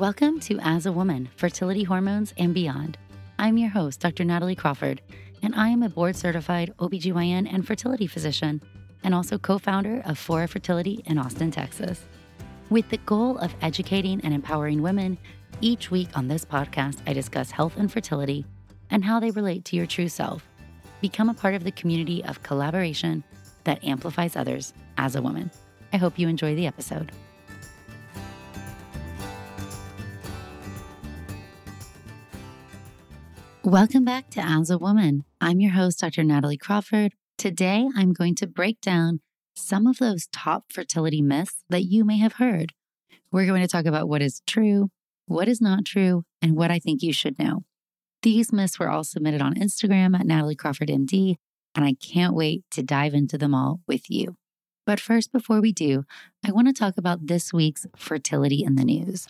Welcome to As a Woman, Fertility Hormones and Beyond. I'm your host, Dr. Natalie Crawford, and I am a board certified OBGYN and fertility physician, and also co founder of Fora Fertility in Austin, Texas. With the goal of educating and empowering women, each week on this podcast, I discuss health and fertility and how they relate to your true self. Become a part of the community of collaboration that amplifies others as a woman. I hope you enjoy the episode. Welcome back to As a Woman. I'm your host, Dr. Natalie Crawford. Today, I'm going to break down some of those top fertility myths that you may have heard. We're going to talk about what is true, what is not true, and what I think you should know. These myths were all submitted on Instagram at Natalie Crawford MD, and I can't wait to dive into them all with you. But first, before we do, I want to talk about this week's fertility in the news.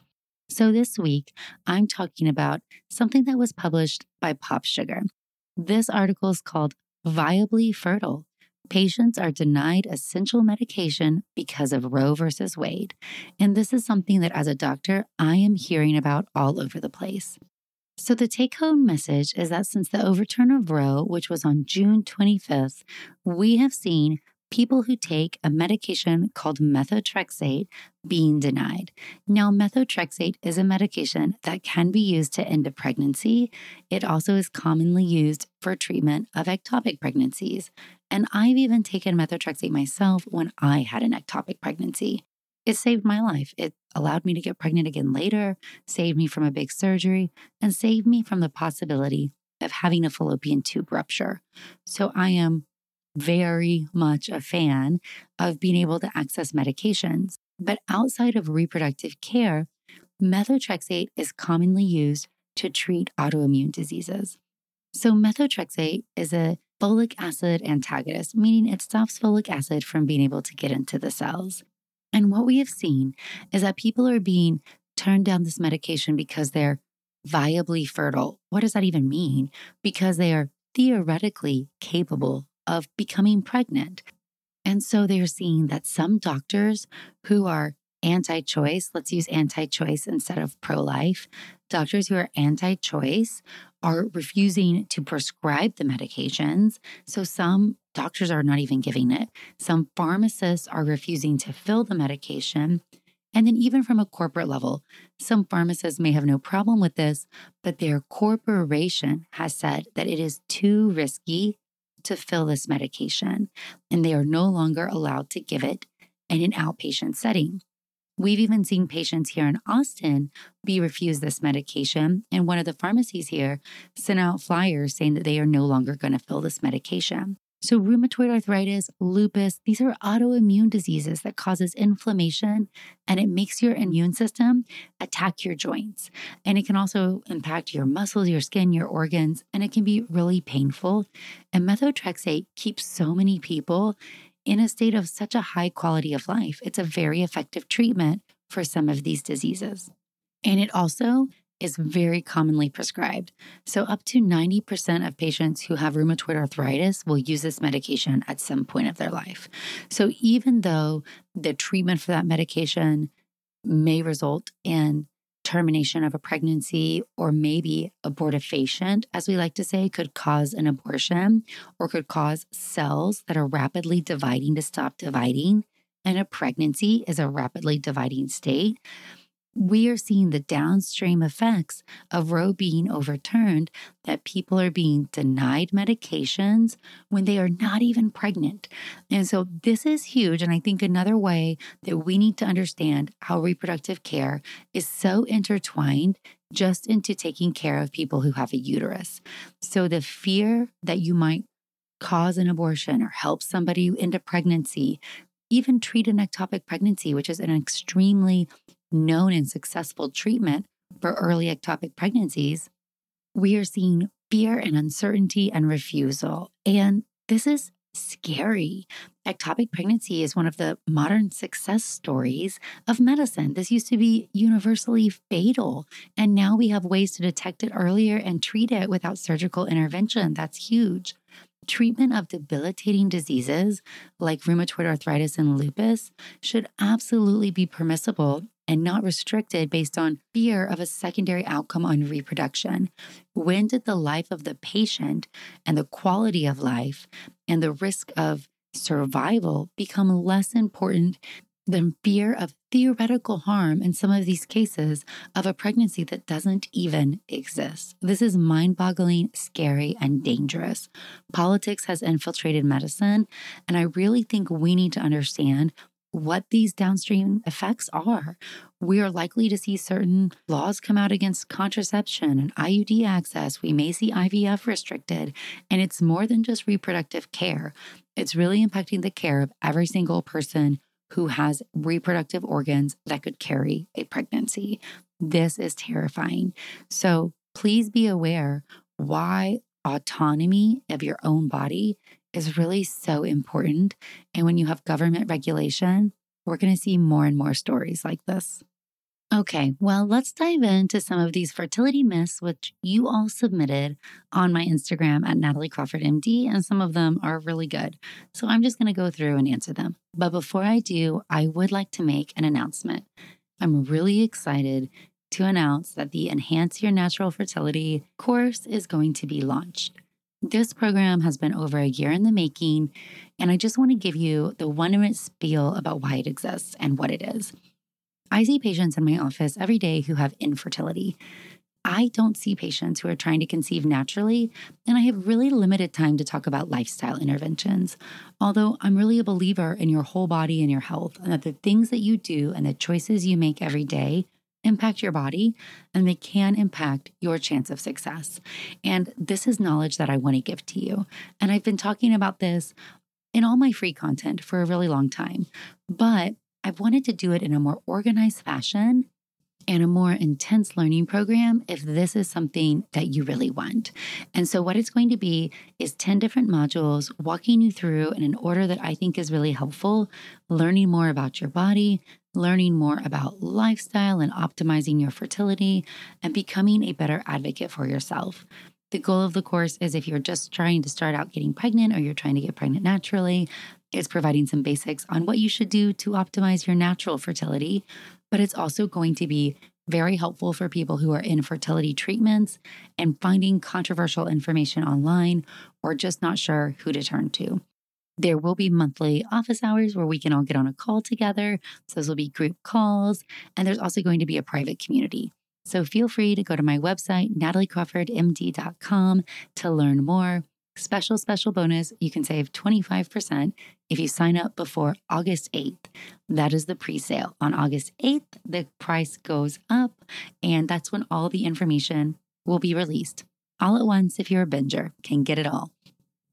So, this week, I'm talking about something that was published by POPSUGAR. This article is called Viably Fertile. Patients are denied essential medication because of Roe versus Wade. And this is something that, as a doctor, I am hearing about all over the place. So, the take home message is that since the overturn of Roe, which was on June 25th, we have seen people who take a medication called methotrexate being denied. Now, methotrexate is a medication that can be used to end a pregnancy. It also is commonly used for treatment of ectopic pregnancies. And I've even taken methotrexate myself when I had an ectopic pregnancy. It saved my life. It allowed me to get pregnant again later, saved me from a big surgery, and saved me from the possibility of having a fallopian tube rupture. So I am very much a fan of being able to access medications. But outside of reproductive care, methotrexate is commonly used to treat autoimmune diseases. So, methotrexate is a folic acid antagonist, meaning it stops folic acid from being able to get into the cells. And what we have seen is that people are being turned down this medication because they're viably fertile. What does that even mean? Because they are theoretically capable of becoming pregnant. And so they're seeing that some doctors who are anti choice, let's use anti choice instead of pro life, doctors who are anti choice are refusing to prescribe the medications. So some doctors are not even giving it. Some pharmacists are refusing to fill the medication. And then, even from a corporate level, some pharmacists may have no problem with this, but their corporation has said that it is too risky to fill this medication, and they are no longer allowed to give it in an outpatient setting. We've even seen patients here in Austin be refused this medication, and one of the pharmacies here sent out flyers saying that they are no longer going to fill this medication. So, rheumatoid arthritis, lupus, these are autoimmune diseases that causes inflammation and it makes your immune system attack your joints. And it can also impact your muscles, your skin, your organs, and it can be really painful. And methotrexate keeps so many people in a state of such a high quality of life. It's a very effective treatment for some of these diseases. And it also is very commonly prescribed. So, up to 90% of patients who have rheumatoid arthritis will use this medication at some point of their life. So, even though the treatment for that medication may result in termination of a pregnancy or maybe abortifacient, as we like to say, could cause an abortion or could cause cells that are rapidly dividing to stop dividing. And a pregnancy is a rapidly dividing state we are seeing the downstream effects of Roe being overturned that people are being denied medications when they are not even pregnant. And so this is huge. And I think another way that we need to understand how reproductive care is so intertwined just into taking care of people who have a uterus. So the fear that you might cause an abortion or help somebody into pregnancy, even treat an ectopic pregnancy, which is an extremely known and successful treatment for early ectopic pregnancies, we are seeing fear and uncertainty and refusal. And this is scary. Ectopic pregnancy is one of the modern success stories of medicine. This used to be universally fatal, and now we have ways to detect it earlier and treat it without surgical intervention. That's huge. Treatment of debilitating diseases like rheumatoid arthritis and lupus should absolutely be permissible and not restricted based on fear of a secondary outcome on reproduction. When did the life of the patient and the quality of life and the risk of survival become less important than fear of theoretical harm in some of these cases of a pregnancy that doesn't even exist. This is mind boggling, scary, and dangerous. Politics has infiltrated medicine, and I really think we need to understand what these downstream effects are. We are likely to see certain laws come out against contraception and IUD access. We may see IVF restricted, and it's more than just reproductive care. It's really impacting the care of every single person who has reproductive organs that could carry a pregnancy. This is terrifying. So please be aware why autonomy of your own body is really so important. And when you have government regulation, we're going to see more and more stories like this. Okay, well, let's dive into some of these fertility myths, which you all submitted on my Instagram at Natalie Crawford MD, and some of them are really good. So I'm just going to go through and answer them. But before I do, I would like to make an announcement. I'm really excited to announce that the Enhance Your Natural Fertility course is going to be launched. This program has been over a year in the making, and I just want to give you the one minute spiel about why it exists and what it is. I see patients in my office every day who have infertility. I don't see patients who are trying to conceive naturally, and I have really limited time to talk about lifestyle interventions. Although I'm really a believer in your whole body and your health, and that the things that you do and the choices you make every day impact your body and they can impact your chance of success. And this is knowledge that I want to give to you. And I've been talking about this in all my free content for a really long time, but I've wanted to do it in a more organized fashion and a more intense learning program if this is something that you really want. And so, what it's going to be is 10 different modules walking you through in an order that I think is really helpful, learning more about your body, learning more about lifestyle and optimizing your fertility, and becoming a better advocate for yourself. The goal of the course is if you're just trying to start out getting pregnant or you're trying to get pregnant naturally, it's providing some basics on what you should do to optimize your natural fertility, but it's also going to be very helpful for people who are in fertility treatments and finding controversial information online or just not sure who to turn to. There will be monthly office hours where we can all get on a call together. So those will be group calls. And there's also going to be a private community. So feel free to go to my website, nataliecrawfordmd.com, to learn more. Special, special bonus you can save 25% if you sign up before August 8th. That is the pre sale. On August 8th, the price goes up, and that's when all the information will be released. All at once, if you're a binger, can get it all.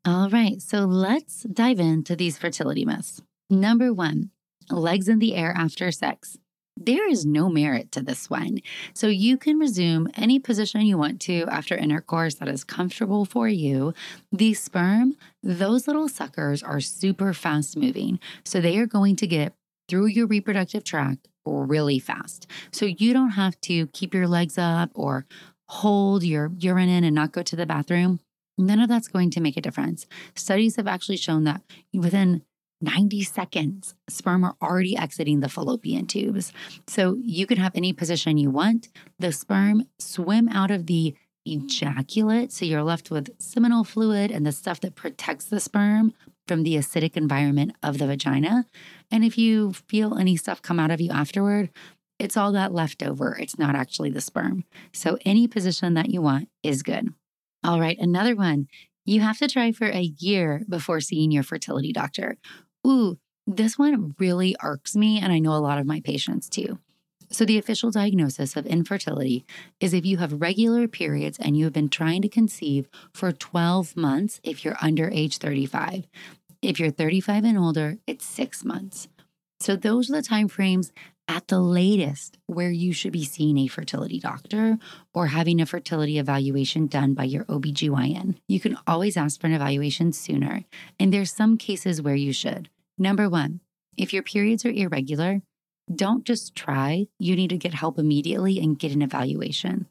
All right, so let's dive into these fertility myths. Number one, legs in the air after sex. There is no merit to this one. So you can resume any position you want to after intercourse that is comfortable for you. The sperm, those little suckers are super fast moving. So they are going to get through your reproductive tract really fast. So you don't have to keep your legs up or hold your urine in and not go to the bathroom. None of that's going to make a difference. Studies have actually shown that within 90 seconds, sperm are already exiting the fallopian tubes. So you can have any position you want. The sperm swim out of the ejaculate. So you're left with seminal fluid and the stuff that protects the sperm from the acidic environment of the vagina. And if you feel any stuff come out of you afterward, it's all that leftover. It's not actually the sperm. So any position that you want is good. All right, another one. You have to try for a year before seeing your fertility doctor. Ooh, this one really irks me, and I know a lot of my patients too. So, the official diagnosis of infertility is if you have regular periods and you have been trying to conceive for 12 months if you're under age 35. If you're 35 and older, it's six months. So, those are the time frames at the latest where you should be seeing a fertility doctor or having a fertility evaluation done by your OBGYN. You can always ask for an evaluation sooner, and there's some cases where you should. Number one, if your periods are irregular, don't just try. You need to get help immediately and get an evaluation.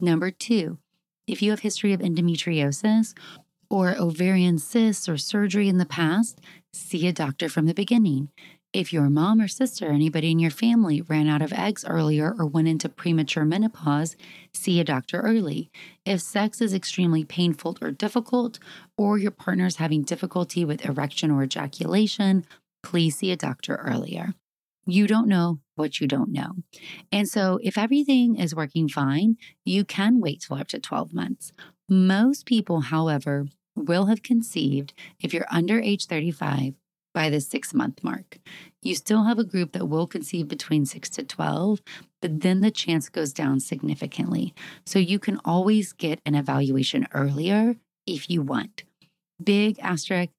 Number two, if you have history of endometriosis or ovarian cysts or surgery in the past, see a doctor from the beginning. If your mom or sister or anybody in your family ran out of eggs earlier or went into premature menopause, see a doctor early. If sex is extremely painful or difficult, or your partner is having difficulty with erection or ejaculation, please see a doctor earlier. You don't know what you don't know. And so, if everything is working fine, you can wait till up to 12 months. Most people, however, will have conceived if you're under age 35 by the six month mark. You still have a group that will conceive between six to 12, but then the chance goes down significantly. So you can always get an evaluation earlier if you want. Big asterisk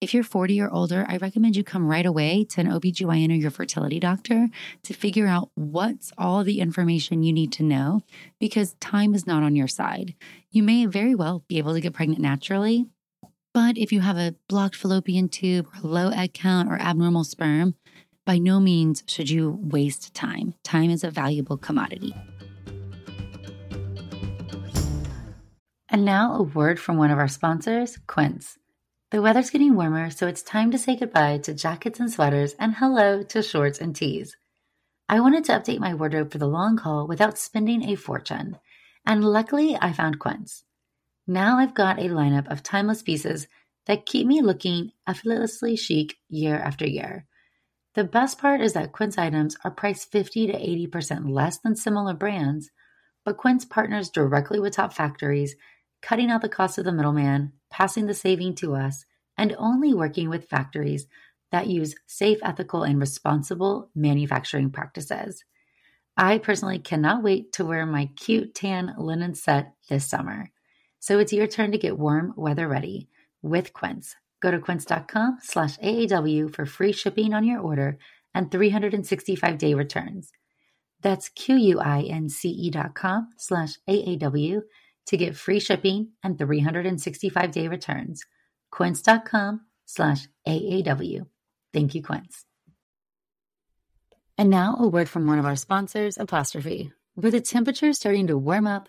if you're 40 or older, I recommend you come right away to an OBGYN or your fertility doctor to figure out what's all the information you need to know because time is not on your side. You may very well be able to get pregnant naturally, but if you have a blocked fallopian tube or low egg count or abnormal sperm, by no means should you waste time. Time is a valuable commodity. And now, a word from one of our sponsors, Quince. The weather's getting warmer, so it's time to say goodbye to jackets and sweaters and hello to shorts and tees. I wanted to update my wardrobe for the long haul without spending a fortune, and luckily I found Quince. Now I've got a lineup of timeless pieces that keep me looking effortlessly chic year after year. The best part is that Quince items are priced 50 to 80% less than similar brands, but Quince partners directly with top factories, cutting out the cost of the middleman passing the saving to us, and only working with factories that use safe, ethical, and responsible manufacturing practices. I personally cannot wait to wear my cute tan linen set this summer. So it's your turn to get warm weather ready with Quince. Go to quince.com slash AAW for free shipping on your order and 365 day returns. That's Q-U-I-N-C-E dot com slash AAW to get free shipping and 365 day returns. Quince.com slash AAW. Thank you, Quince. And now a word from one of our sponsors, Apostrophe. With the temperature starting to warm up,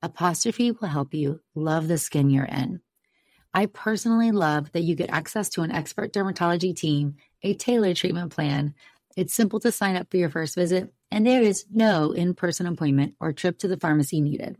Apostrophe will help you love the skin you're in. I personally love that you get access to an expert dermatology team, a tailored treatment plan. It's simple to sign up for your first visit, and there is no in person appointment or trip to the pharmacy needed.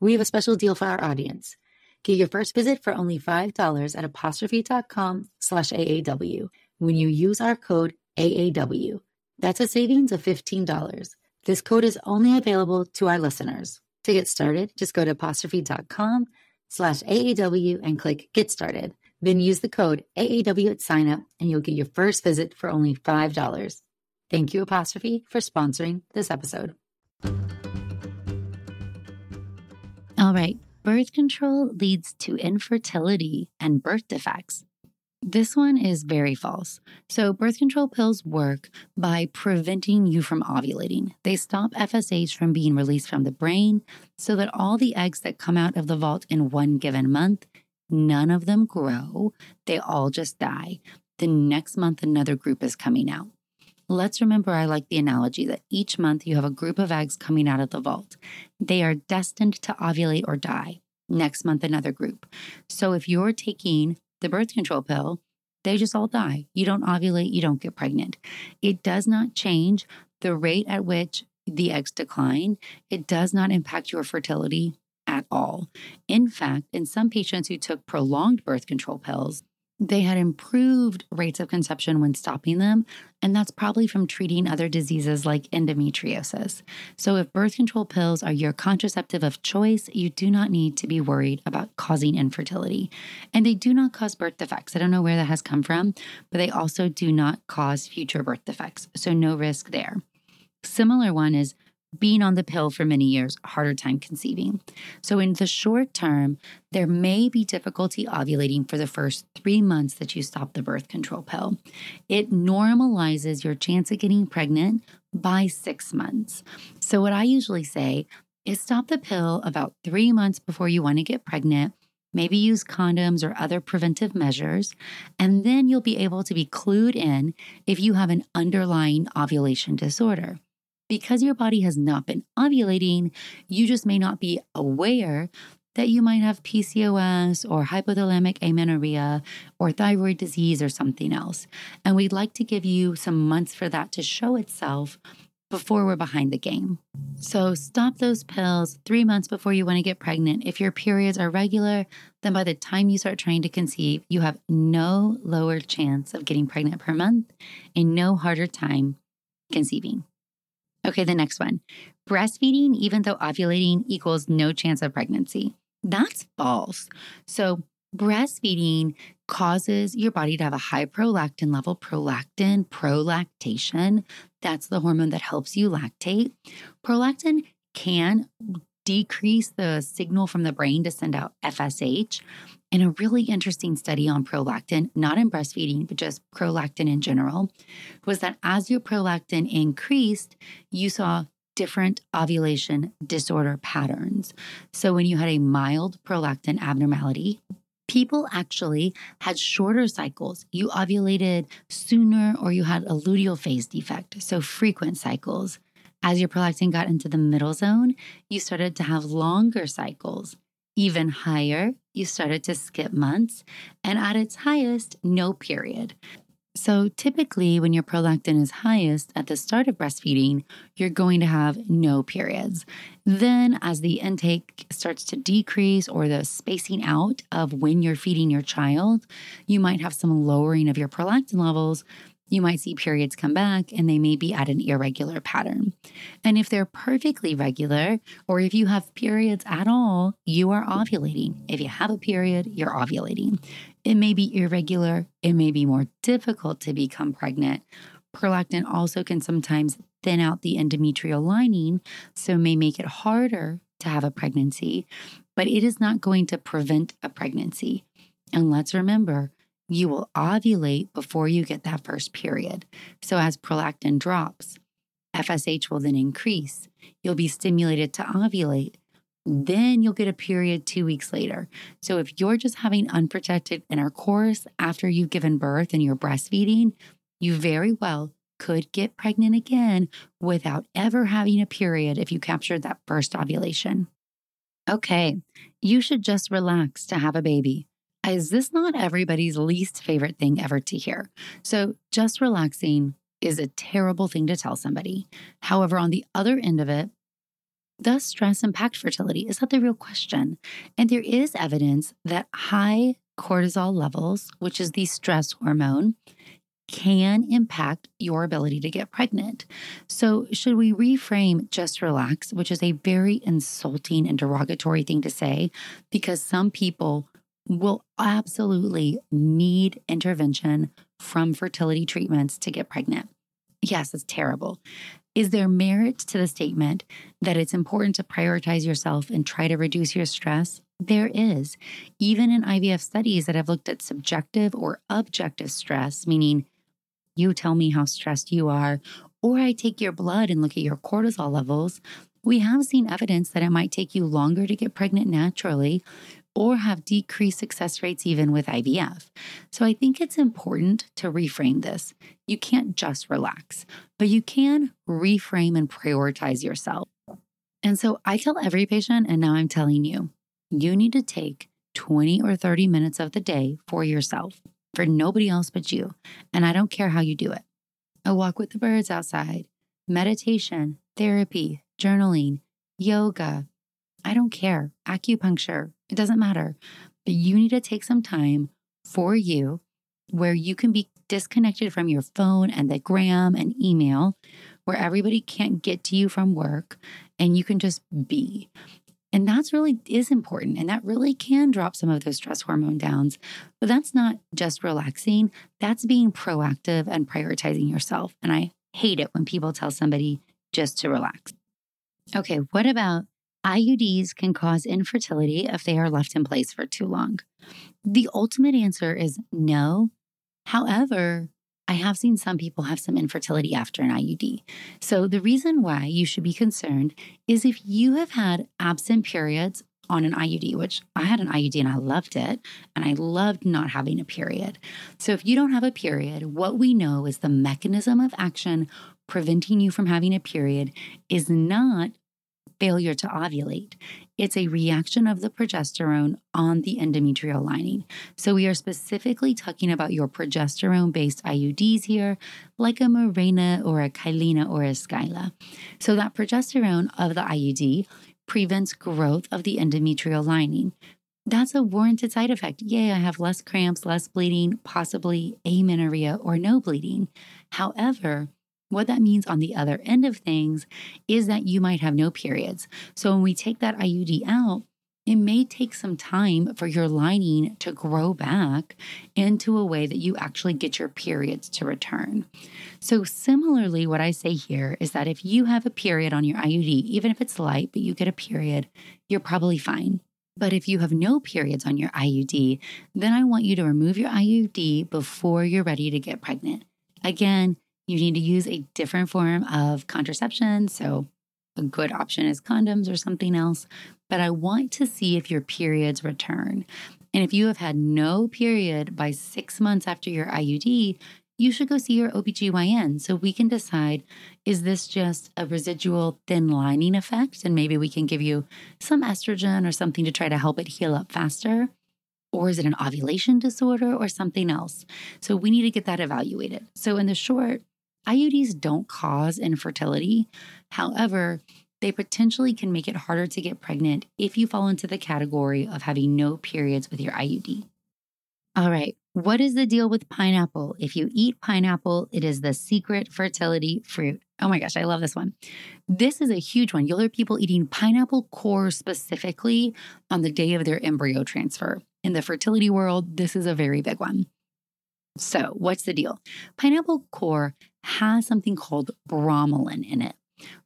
We have a special deal for our audience. Get your first visit for only $5 at apostrophe.com slash AAW when you use our code AAW. That's a savings of $15. This code is only available to our listeners. To get started, just go to apostrophe.com slash AAW and click Get Started. Then use the code AAW at sign up and you'll get your first visit for only $5. Thank you, Apostrophe, for sponsoring this episode. All right, birth control leads to infertility and birth defects. This one is very false. So, birth control pills work by preventing you from ovulating. They stop FSH from being released from the brain so that all the eggs that come out of the vault in one given month, none of them grow. They all just die. The next month, another group is coming out. Let's remember I like the analogy that each month you have a group of eggs coming out of the vault. They are destined to ovulate or die. Next month, another group. So if you're taking the birth control pill, they just all die. You don't ovulate, you don't get pregnant. It does not change the rate at which the eggs decline, it does not impact your fertility at all. In fact, in some patients who took prolonged birth control pills, they had improved rates of conception when stopping them, and that's probably from treating other diseases like endometriosis. So, if birth control pills are your contraceptive of choice, you do not need to be worried about causing infertility. And they do not cause birth defects. I don't know where that has come from, but they also do not cause future birth defects. So, no risk there. Similar one is being on the pill for many years, harder time conceiving. So, in the short term, there may be difficulty ovulating for the first three months that you stop the birth control pill. It normalizes your chance of getting pregnant by six months. So, what I usually say is stop the pill about three months before you want to get pregnant. Maybe use condoms or other preventive measures, and then you'll be able to be clued in if you have an underlying ovulation disorder because your body has not been ovulating, you just may not be aware that you might have PCOS or hypothalamic amenorrhea or thyroid disease or something else. And we'd like to give you some months for that to show itself before we're behind the game. So stop those pills three months before you want to get pregnant. If your periods are regular, then by the time you start trying to conceive, you have no lower chance of getting pregnant per month and no harder time conceiving. Okay, the next one breastfeeding, even though ovulating, equals no chance of pregnancy. That's false. So, breastfeeding causes your body to have a high prolactin level. Prolactin, prolactation, that's the hormone that helps you lactate. Prolactin can decrease the signal from the brain to send out FSH. And a really interesting study on prolactin, not in breastfeeding, but just prolactin in general, was that as your prolactin increased, you saw different ovulation disorder patterns. So when you had a mild prolactin abnormality, people actually had shorter cycles. You ovulated sooner or you had a luteal phase defect, so frequent cycles. As your prolactin got into the middle zone, you started to have longer cycles. Even higher, you started to skip months, and at its highest, no period. So, typically, when your prolactin is highest at the start of breastfeeding, you're going to have no periods. Then, as the intake starts to decrease or the spacing out of when you're feeding your child, you might have some lowering of your prolactin levels, you might see periods come back and they may be at an irregular pattern. And if they're perfectly regular, or if you have periods at all, you are ovulating. If you have a period, you're ovulating. It may be irregular, it may be more difficult to become pregnant. Prolactin also can sometimes thin out the endometrial lining, so may make it harder to have a pregnancy, but it is not going to prevent a pregnancy. And let's remember, you will ovulate before you get that first period. So, as prolactin drops, FSH will then increase. You'll be stimulated to ovulate. Then you'll get a period two weeks later. So, if you're just having unprotected intercourse after you've given birth and you're breastfeeding, you very well could get pregnant again without ever having a period if you captured that first ovulation. Okay, you should just relax to have a baby. Is this not everybody's least favorite thing ever to hear? So, just relaxing is a terrible thing to tell somebody. However, on the other end of it, does stress impact fertility? Is that the real question? And there is evidence that high cortisol levels, which is the stress hormone, can impact your ability to get pregnant. So, should we reframe just relax, which is a very insulting and derogatory thing to say because some people will absolutely need intervention from fertility treatments to get pregnant. Yes, it's terrible. Is there merit to the statement that it's important to prioritize yourself and try to reduce your stress? There is. Even in IVF studies that have looked at subjective or objective stress, meaning you tell me how stressed you are, or I take your blood and look at your cortisol levels, we have seen evidence that it might take you longer to get pregnant naturally, or have decreased success rates even with IVF. So I think it's important to reframe this. You can't just relax, but you can reframe and prioritize yourself. And so I tell every patient, and now I'm telling you, you need to take 20 or 30 minutes of the day for yourself, for nobody else but you. And I don't care how you do it. A walk with the birds outside, meditation, therapy, journaling, yoga. I don't care. Acupuncture, it doesn't matter. But you need to take some time for you where you can be disconnected from your phone and the gram and email, where everybody can't get to you from work and you can just be. And that's really is important. And that really can drop some of those stress hormone downs. But that's not just relaxing, that's being proactive and prioritizing yourself. And I hate it when people tell somebody just to relax. Okay, what about IUDs can cause infertility if they are left in place for too long? The ultimate answer is no. However, I have seen some people have some infertility after an IUD. So, the reason why you should be concerned is if you have had absent periods on an IUD, which I had an IUD and I loved it, and I loved not having a period. So, if you don't have a period, what we know is the mechanism of action preventing you from having a period is not failure to ovulate. It's a reaction of the progesterone on the endometrial lining. So, we are specifically talking about your progesterone based IUDs here, like a Mirena or a Kyleena or a Skyla. So, that progesterone of the IUD prevents growth of the endometrial lining. That's a warranted side effect. Yay, I have less cramps, less bleeding, possibly amenorrhea or no bleeding. However, what that means on the other end of things is that you might have no periods. So when we take that IUD out, it may take some time for your lining to grow back into a way that you actually get your periods to return. So, similarly, what I say here is that if you have a period on your IUD, even if it's light, but you get a period, you're probably fine. But if you have no periods on your IUD, then I want you to remove your IUD before you're ready to get pregnant. Again, you need to use a different form of contraception. So, a good option is condoms or something else. But I want to see if your periods return. And if you have had no period by six months after your IUD, you should go see your OBGYN so we can decide is this just a residual thin lining effect? And maybe we can give you some estrogen or something to try to help it heal up faster. Or is it an ovulation disorder or something else? So we need to get that evaluated. So, in the short, IUDs don't cause infertility. However, they potentially can make it harder to get pregnant if you fall into the category of having no periods with your IUD. All right, what is the deal with pineapple? If you eat pineapple, it is the secret fertility fruit. Oh my gosh, I love this one. This is a huge one. You'll hear people eating pineapple core specifically on the day of their embryo transfer. In the fertility world, this is a very big one. So, what's the deal? Pineapple core has something called bromelain in it.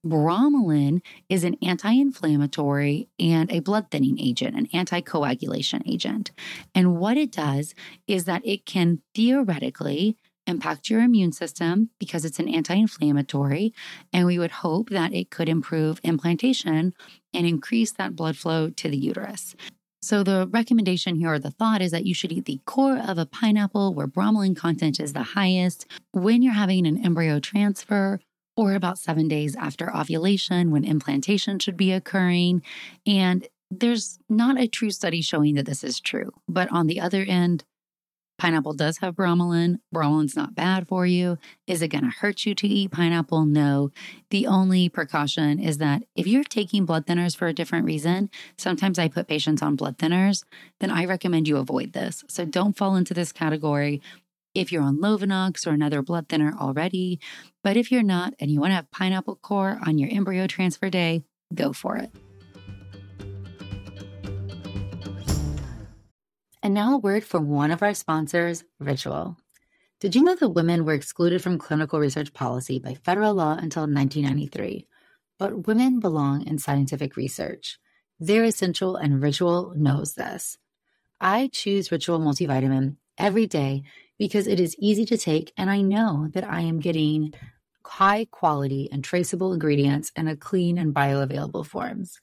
Bromelain is an anti inflammatory and a blood thinning agent, an anticoagulation agent. And what it does is that it can theoretically impact your immune system because it's an anti inflammatory. And we would hope that it could improve implantation and increase that blood flow to the uterus. So, the recommendation here or the thought is that you should eat the core of a pineapple where bromelain content is the highest when you're having an embryo transfer or about seven days after ovulation when implantation should be occurring. And there's not a true study showing that this is true. But on the other end, Pineapple does have bromelain. Bromelain's not bad for you. Is it going to hurt you to eat pineapple? No. The only precaution is that if you're taking blood thinners for a different reason, sometimes I put patients on blood thinners, then I recommend you avoid this. So don't fall into this category if you're on Lovenox or another blood thinner already. But if you're not and you want to have pineapple core on your embryo transfer day, go for it. And now a word from one of our sponsors, Ritual. Did you know that women were excluded from clinical research policy by federal law until 1993? But women belong in scientific research. They're essential, and Ritual knows this. I choose Ritual multivitamin every day because it is easy to take, and I know that I am getting high quality and traceable ingredients in a clean and bioavailable forms.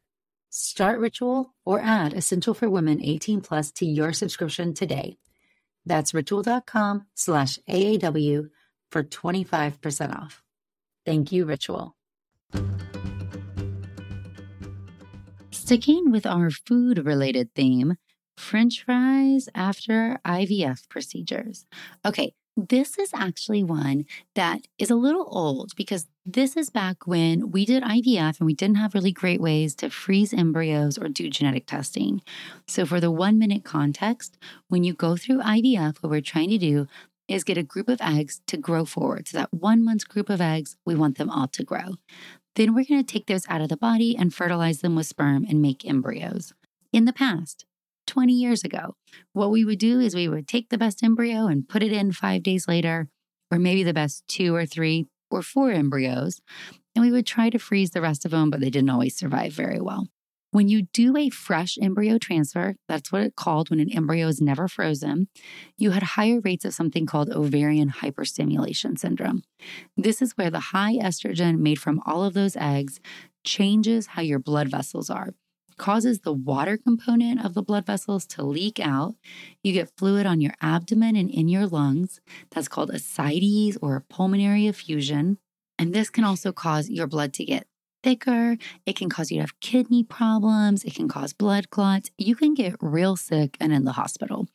Start Ritual or add Essential for Women 18 plus to your subscription today. That's ritual.com slash AAW for 25% off. Thank you, Ritual. Sticking with our food related theme, French fries after IVF procedures. Okay, this is actually one that is a little old because this is back when we did IVF and we didn't have really great ways to freeze embryos or do genetic testing. So, for the one minute context, when you go through IVF, what we're trying to do is get a group of eggs to grow forward. So, that one month's group of eggs, we want them all to grow. Then we're going to take those out of the body and fertilize them with sperm and make embryos. In the past, 20 years ago. What we would do is we would take the best embryo and put it in five days later, or maybe the best two or three or four embryos, and we would try to freeze the rest of them, but they didn't always survive very well. When you do a fresh embryo transfer, that's what it's called when an embryo is never frozen, you had higher rates of something called ovarian hyperstimulation syndrome. This is where the high estrogen made from all of those eggs changes how your blood vessels are causes the water component of the blood vessels to leak out. You get fluid on your abdomen and in your lungs. That's called ascites or pulmonary effusion. And this can also cause your blood to get thicker. It can cause you to have kidney problems. It can cause blood clots. You can get real sick and in the hospital.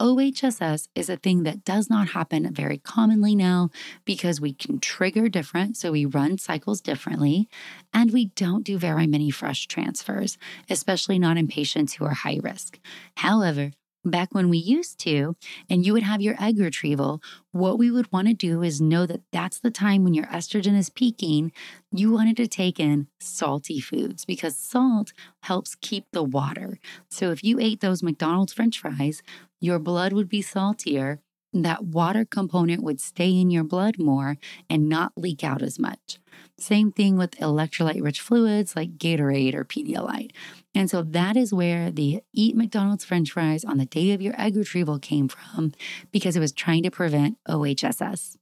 OHSS is a thing that does not happen very commonly now because we can trigger different. So we run cycles differently. And we don't do very many fresh transfers, especially not in patients who are high risk. However, back when we used to, and you would have your egg retrieval, what we would want to do is know that that's the time when your estrogen is peaking. You wanted to take in salty foods because salt helps keep the water. So if you ate those McDonald's french fries, your blood would be saltier. That water component would stay in your blood more and not leak out as much. Same thing with electrolyte rich fluids like Gatorade or Pedialyte. And so that is where the eat McDonald's french fries on the day of your egg retrieval came from because it was trying to prevent OHSS.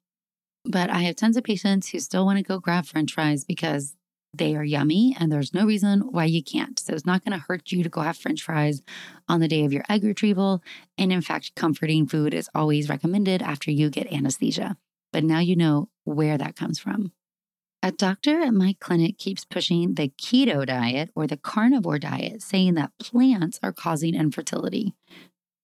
But I have tons of patients who still want to go grab french fries because they are yummy and there's no reason why you can't. So it's not going to hurt you to go have french fries on the day of your egg retrieval. And in fact, comforting food is always recommended after you get anesthesia. But now you know where that comes from. A doctor at my clinic keeps pushing the keto diet or the carnivore diet, saying that plants are causing infertility.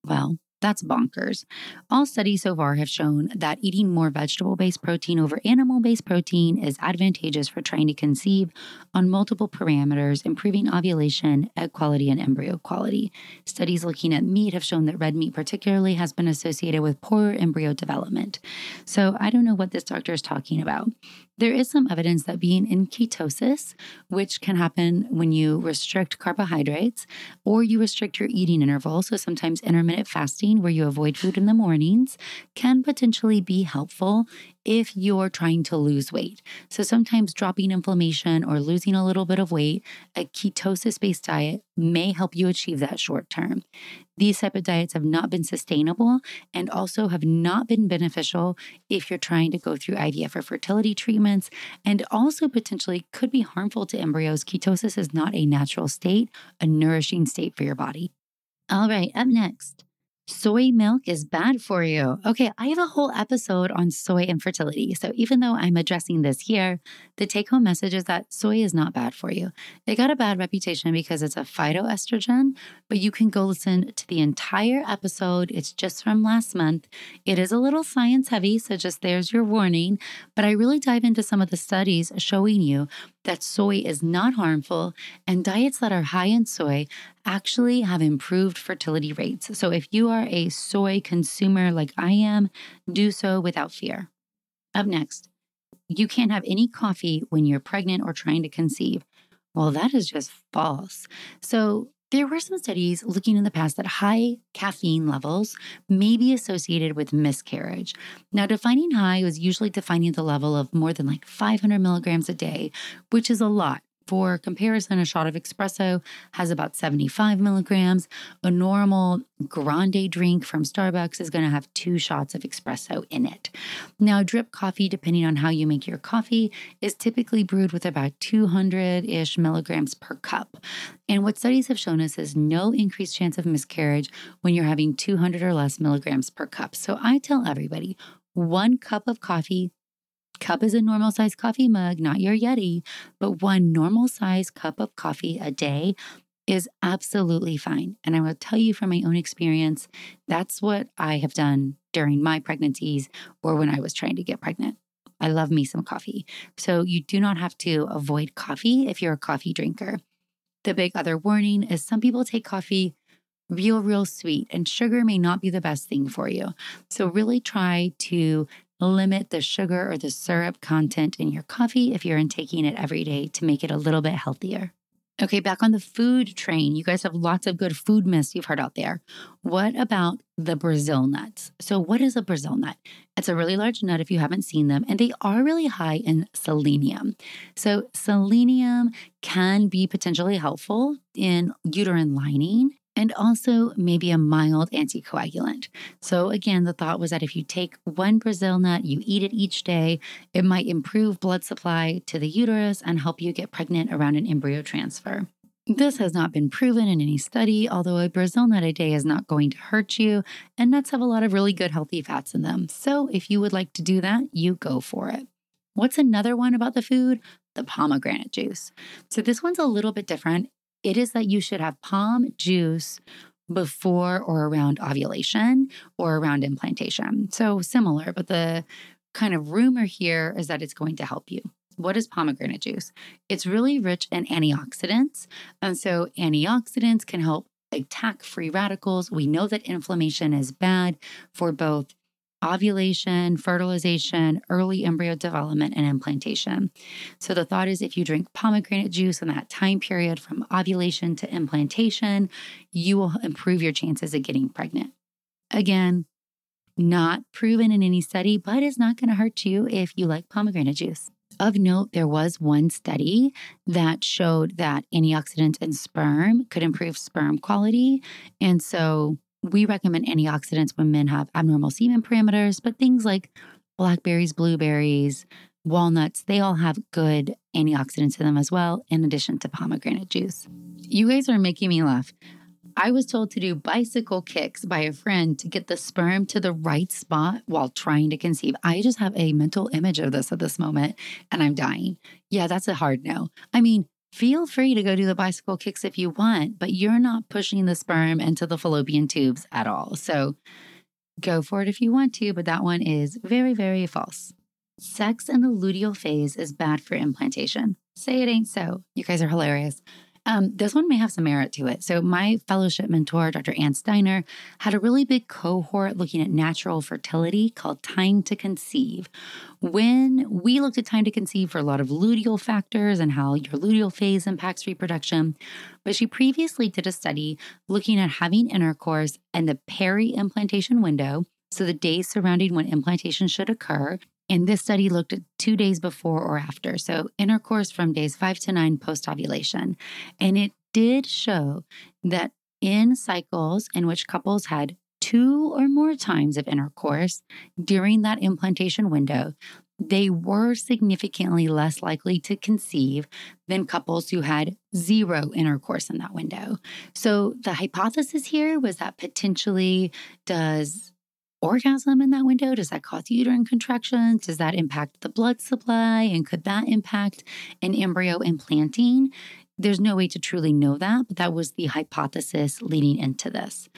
Well, that's bonkers. All studies so far have shown that eating more vegetable based protein over animal based protein is advantageous for trying to conceive on multiple parameters, improving ovulation, egg quality, and embryo quality. Studies looking at meat have shown that red meat, particularly, has been associated with poorer embryo development. So I don't know what this doctor is talking about. There is some evidence that being in ketosis, which can happen when you restrict carbohydrates or you restrict your eating interval, so sometimes intermittent fasting, where you avoid food in the mornings, can potentially be helpful if you're trying to lose weight. So sometimes dropping inflammation or losing a little bit of weight, a ketosis based diet may help you achieve that short term. These type of diets have not been sustainable and also have not been beneficial if you're trying to go through IVF or fertility treatments and also potentially could be harmful to embryos. Ketosis is not a natural state, a nourishing state for your body. All right, up next. Soy milk is bad for you. Okay, I have a whole episode on soy infertility. So even though I'm addressing this here, the take home message is that soy is not bad for you. It got a bad reputation because it's a phytoestrogen, but you can go listen to the entire episode. It's just from last month. It is a little science heavy, so just there's your warning. But I really dive into some of the studies showing you that soy is not harmful, and diets that are high in soy actually have improved fertility rates. So if you are a soy consumer like I am, do so without fear. Up next, you can't have any coffee when you're pregnant or trying to conceive. Well, that is just false. So, there were some studies looking in the past that high caffeine levels may be associated with miscarriage. Now, defining high was usually defining the level of more than like 500 milligrams a day, which is a lot. For comparison, a shot of espresso has about 75 milligrams. A normal grande drink from Starbucks is going to have two shots of espresso in it. Now, drip coffee, depending on how you make your coffee, is typically brewed with about 200 ish milligrams per cup. And what studies have shown us is no increased chance of miscarriage when you're having 200 or less milligrams per cup. So I tell everybody one cup of coffee cup is a normal size coffee mug, not your Yeti, but one normal size cup of coffee a day is absolutely fine. And I will tell you from my own experience, that's what I have done during my pregnancies or when I was trying to get pregnant. I love me some coffee. So you do not have to avoid coffee if you're a coffee drinker. The big other warning is some people take coffee real, real sweet, and sugar may not be the best thing for you. So, really try to limit the sugar or the syrup content in your coffee if you're in taking it every day to make it a little bit healthier. Okay, back on the food train. You guys have lots of good food myths you've heard out there. What about the Brazil nuts? So, what is a Brazil nut? It's a really large nut if you haven't seen them, and they are really high in selenium. So, selenium can be potentially helpful in uterine lining and also maybe a mild anticoagulant. So, again, the thought was that if you take one Brazil nut, you eat it each day, it might improve blood supply to the uterus and help you get pregnant around an embryo transfer. This has not been proven in any study, although a Brazil nut a day is not going to hurt you, and nuts have a lot of really good healthy fats in them. So, if you would like to do that, you go for it. What's another one about the food? The pomegranate juice. So, this one's a little bit different it is that you should have pom juice before or around ovulation or around implantation. So similar, but the kind of rumor here is that it's going to help you. What is pomegranate juice? It's really rich in antioxidants. And so antioxidants can help attack free radicals. We know that inflammation is bad for both ovulation, fertilization, early embryo development, and implantation. So the thought is if you drink pomegranate juice in that time period from ovulation to implantation, you will improve your chances of getting pregnant. Again, not proven in any study, but it's not going to hurt you if you like pomegranate juice. Of note, there was one study that showed that antioxidants in sperm could improve sperm quality. And so we recommend antioxidants when men have abnormal semen parameters, but things like blackberries, blueberries, walnuts, they all have good antioxidants in them as well, in addition to pomegranate juice. You guys are making me laugh. I was told to do bicycle kicks by a friend to get the sperm to the right spot while trying to conceive. I just have a mental image of this at this moment and I'm dying. Yeah, that's a hard no. I mean, Feel free to go do the bicycle kicks if you want, but you're not pushing the sperm into the fallopian tubes at all. So go for it if you want to, but that one is very, very false. Sex in the luteal phase is bad for implantation. Say it ain't so. You guys are hilarious. Um, this one may have some merit to it. So, my fellowship mentor, Dr. Anne Steiner, had a really big cohort looking at natural fertility called Time to Conceive. When we looked at time to conceive for a lot of luteal factors and how your luteal phase impacts reproduction, but she previously did a study looking at having intercourse and the peri implantation window. So, the days surrounding when implantation should occur, and this study looked at two days before or after, so intercourse from days five to nine post ovulation. And it did show that in cycles in which couples had two or more times of intercourse during that implantation window, they were significantly less likely to conceive than couples who had zero intercourse in that window. So the hypothesis here was that potentially does orgasm in that window? Does that cause uterine contractions? Does that impact the blood supply? And could that impact an embryo implanting? There's no way to truly know that, but that was the hypothesis leading into this.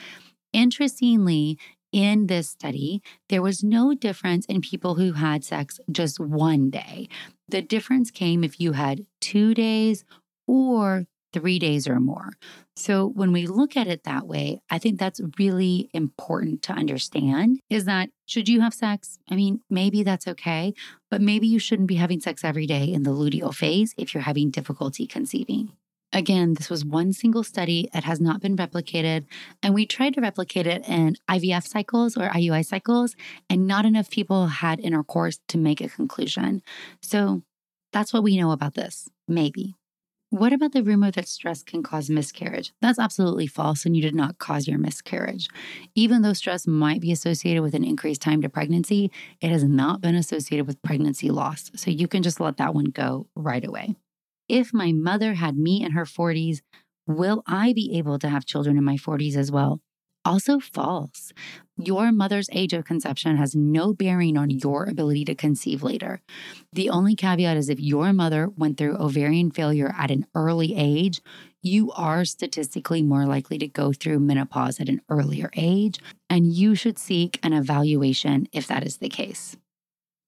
Interestingly, in this study, there was no difference in people who had sex just one day. The difference came if you had two days or three days or more. So when we look at it that way, I think that's really important to understand is that should you have sex? I mean, maybe that's okay, but maybe you shouldn't be having sex every day in the luteal phase if you're having difficulty conceiving. Again, this was one single study. It has not been replicated. And we tried to replicate it in IVF cycles or IUI cycles, and not enough people had intercourse to make a conclusion. So that's what we know about this, maybe. What about the rumor that stress can cause miscarriage? That's absolutely false, and you did not cause your miscarriage. Even though stress might be associated with an increased time to pregnancy, it has not been associated with pregnancy loss. So you can just let that one go right away. If my mother had me in her 40s, will I be able to have children in my 40s as well? Also, false. Your mother's age of conception has no bearing on your ability to conceive later. The only caveat is if your mother went through ovarian failure at an early age, you are statistically more likely to go through menopause at an earlier age, and you should seek an evaluation if that is the case.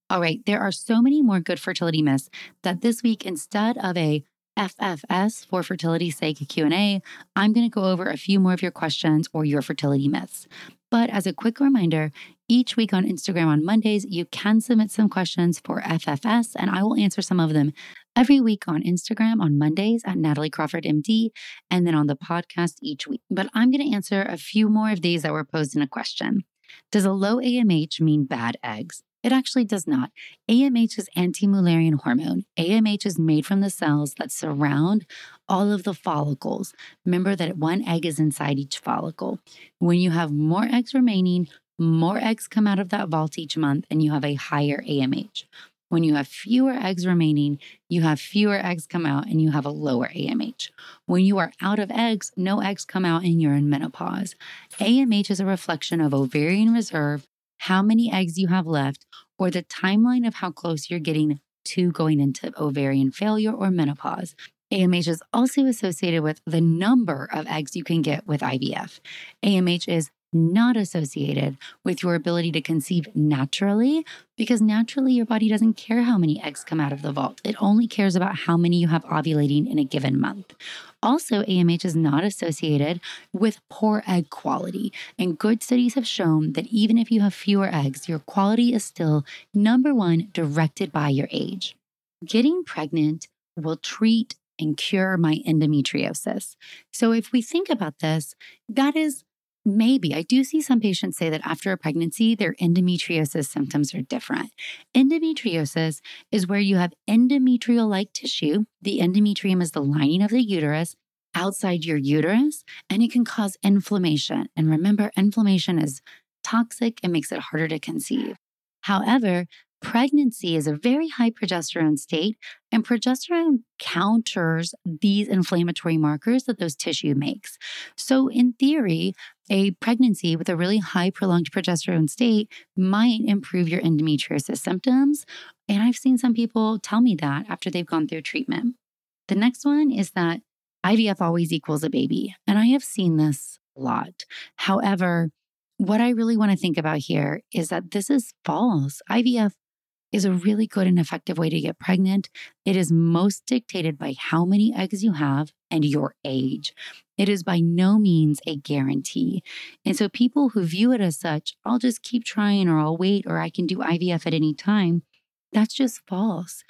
All right, there are so many more good fertility myths that this week, instead of a FFS for fertility's sake Q&A, I'm going to go over a few more of your questions or your fertility myths. But as a quick reminder, each week on Instagram on Mondays, you can submit some questions for FFS, and I will answer some of them every week on Instagram on Mondays at Natalie Crawford MD, and then on the podcast each week. But I'm going to answer a few more of these that were posed in a question. Does a low AMH mean bad eggs? It actually does not. AMH is anti Mullerian hormone. AMH is made from the cells that surround all of the follicles. Remember that one egg is inside each follicle. When you have more eggs remaining, more eggs come out of that vault each month, and you have a higher AMH. When you have fewer eggs remaining, you have fewer eggs come out and you have a lower AMH. When you are out of eggs, no eggs come out and you're in menopause. AMH is a reflection of ovarian reserve how many eggs you have left, or the timeline of how close you're getting to going into ovarian failure or menopause. AMH is also associated with the number of eggs you can get with IVF. AMH is not associated with your ability to conceive naturally because naturally your body doesn't care how many eggs come out of the vault. It only cares about how many you have ovulating in a given month. Also, AMH is not associated with poor egg quality. And good studies have shown that even if you have fewer eggs, your quality is still number one, directed by your age. Getting pregnant will treat and cure my endometriosis. So, if we think about this, that is Maybe. I do see some patients say that after a pregnancy, their endometriosis symptoms are different. Endometriosis is where you have endometrial like tissue. The endometrium is the lining of the uterus outside your uterus, and it can cause inflammation. And remember, inflammation is toxic and makes it harder to conceive. However, Pregnancy is a very high progesterone state, and progesterone counters these inflammatory markers that those tissue makes. So, in theory, a pregnancy with a really high prolonged progesterone state might improve your endometriosis symptoms. And I've seen some people tell me that after they've gone through treatment. The next one is that IVF always equals a baby. And I have seen this a lot. However, what I really want to think about here is that this is false. IVF is a really good and effective way to get pregnant. It is most dictated by how many eggs you have and your age. It is by no means a guarantee. And so, people who view it as such, I'll just keep trying or I'll wait or I can do IVF at any time, that's just false.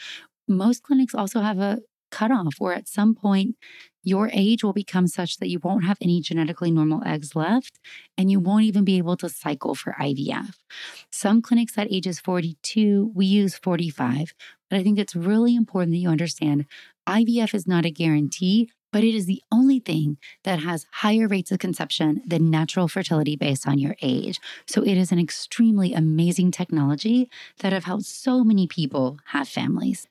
Most clinics also have a cutoff where at some point your age will become such that you won't have any genetically normal eggs left and you won't even be able to cycle for IVF. Some clinics at ages 42, we use 45, but I think it's really important that you understand IVF is not a guarantee, but it is the only thing that has higher rates of conception than natural fertility based on your age. So it is an extremely amazing technology that have helped so many people have families.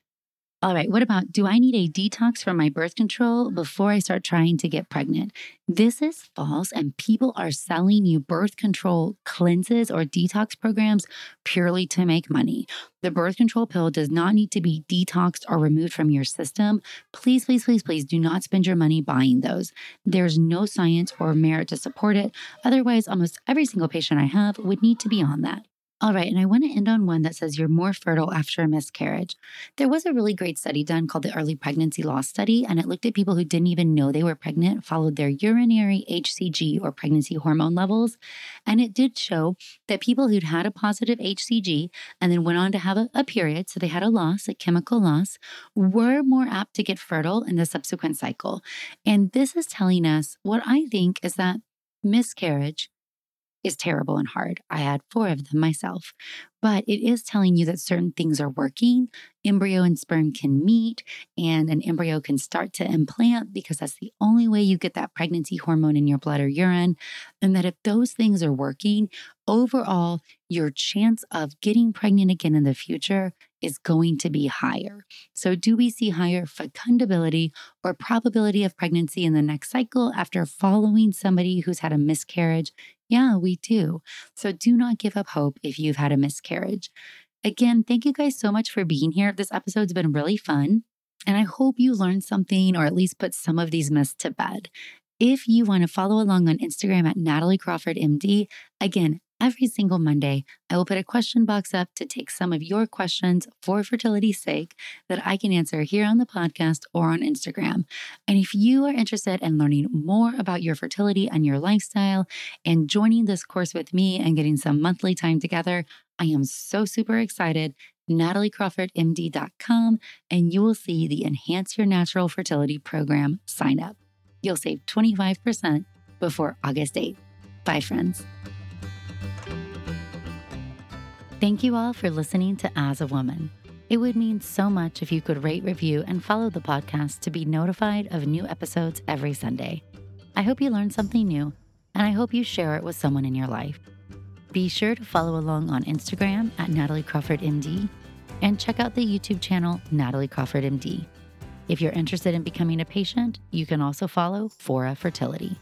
All right, what about do I need a detox from my birth control before I start trying to get pregnant? This is false, and people are selling you birth control cleanses or detox programs purely to make money. The birth control pill does not need to be detoxed or removed from your system. Please, please, please, please do not spend your money buying those. There's no science or merit to support it. Otherwise, almost every single patient I have would need to be on that. All right, and I want to end on one that says you're more fertile after a miscarriage. There was a really great study done called the Early Pregnancy Loss Study, and it looked at people who didn't even know they were pregnant, followed their urinary HCG or pregnancy hormone levels, and it did show that people who'd had a positive HCG and then went on to have a, a period, so they had a loss, a chemical loss, were more apt to get fertile in the subsequent cycle. And this is telling us what I think is that miscarriage is terrible and hard. I had four of them myself, but it is telling you that certain things are working. Embryo and sperm can meet, and an embryo can start to implant because that's the only way you get that pregnancy hormone in your blood or urine. And that if those things are working, overall, your chance of getting pregnant again in the future is going to be higher. So, do we see higher fecundability or probability of pregnancy in the next cycle after following somebody who's had a miscarriage? Yeah, we do. So, do not give up hope if you've had a miscarriage. Again, thank you guys so much for being here. This episode's been really fun. And I hope you learned something or at least put some of these myths to bed. If you want to follow along on Instagram at Natalie Crawford MD, again, Every single Monday, I will put a question box up to take some of your questions for fertility's sake that I can answer here on the podcast or on Instagram. And if you are interested in learning more about your fertility and your lifestyle and joining this course with me and getting some monthly time together, I am so super excited. NatalieCrawfordMD.com, and you will see the Enhance Your Natural Fertility Program sign up. You'll save 25% before August 8th. Bye, friends. Thank you all for listening to As a Woman. It would mean so much if you could rate, review, and follow the podcast to be notified of new episodes every Sunday. I hope you learned something new, and I hope you share it with someone in your life. Be sure to follow along on Instagram at Natalie Crawford MD and check out the YouTube channel Natalie Crawford MD. If you're interested in becoming a patient, you can also follow Fora Fertility.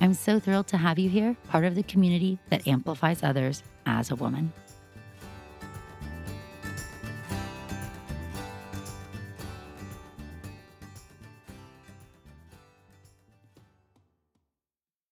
I'm so thrilled to have you here, part of the community that amplifies others as a woman.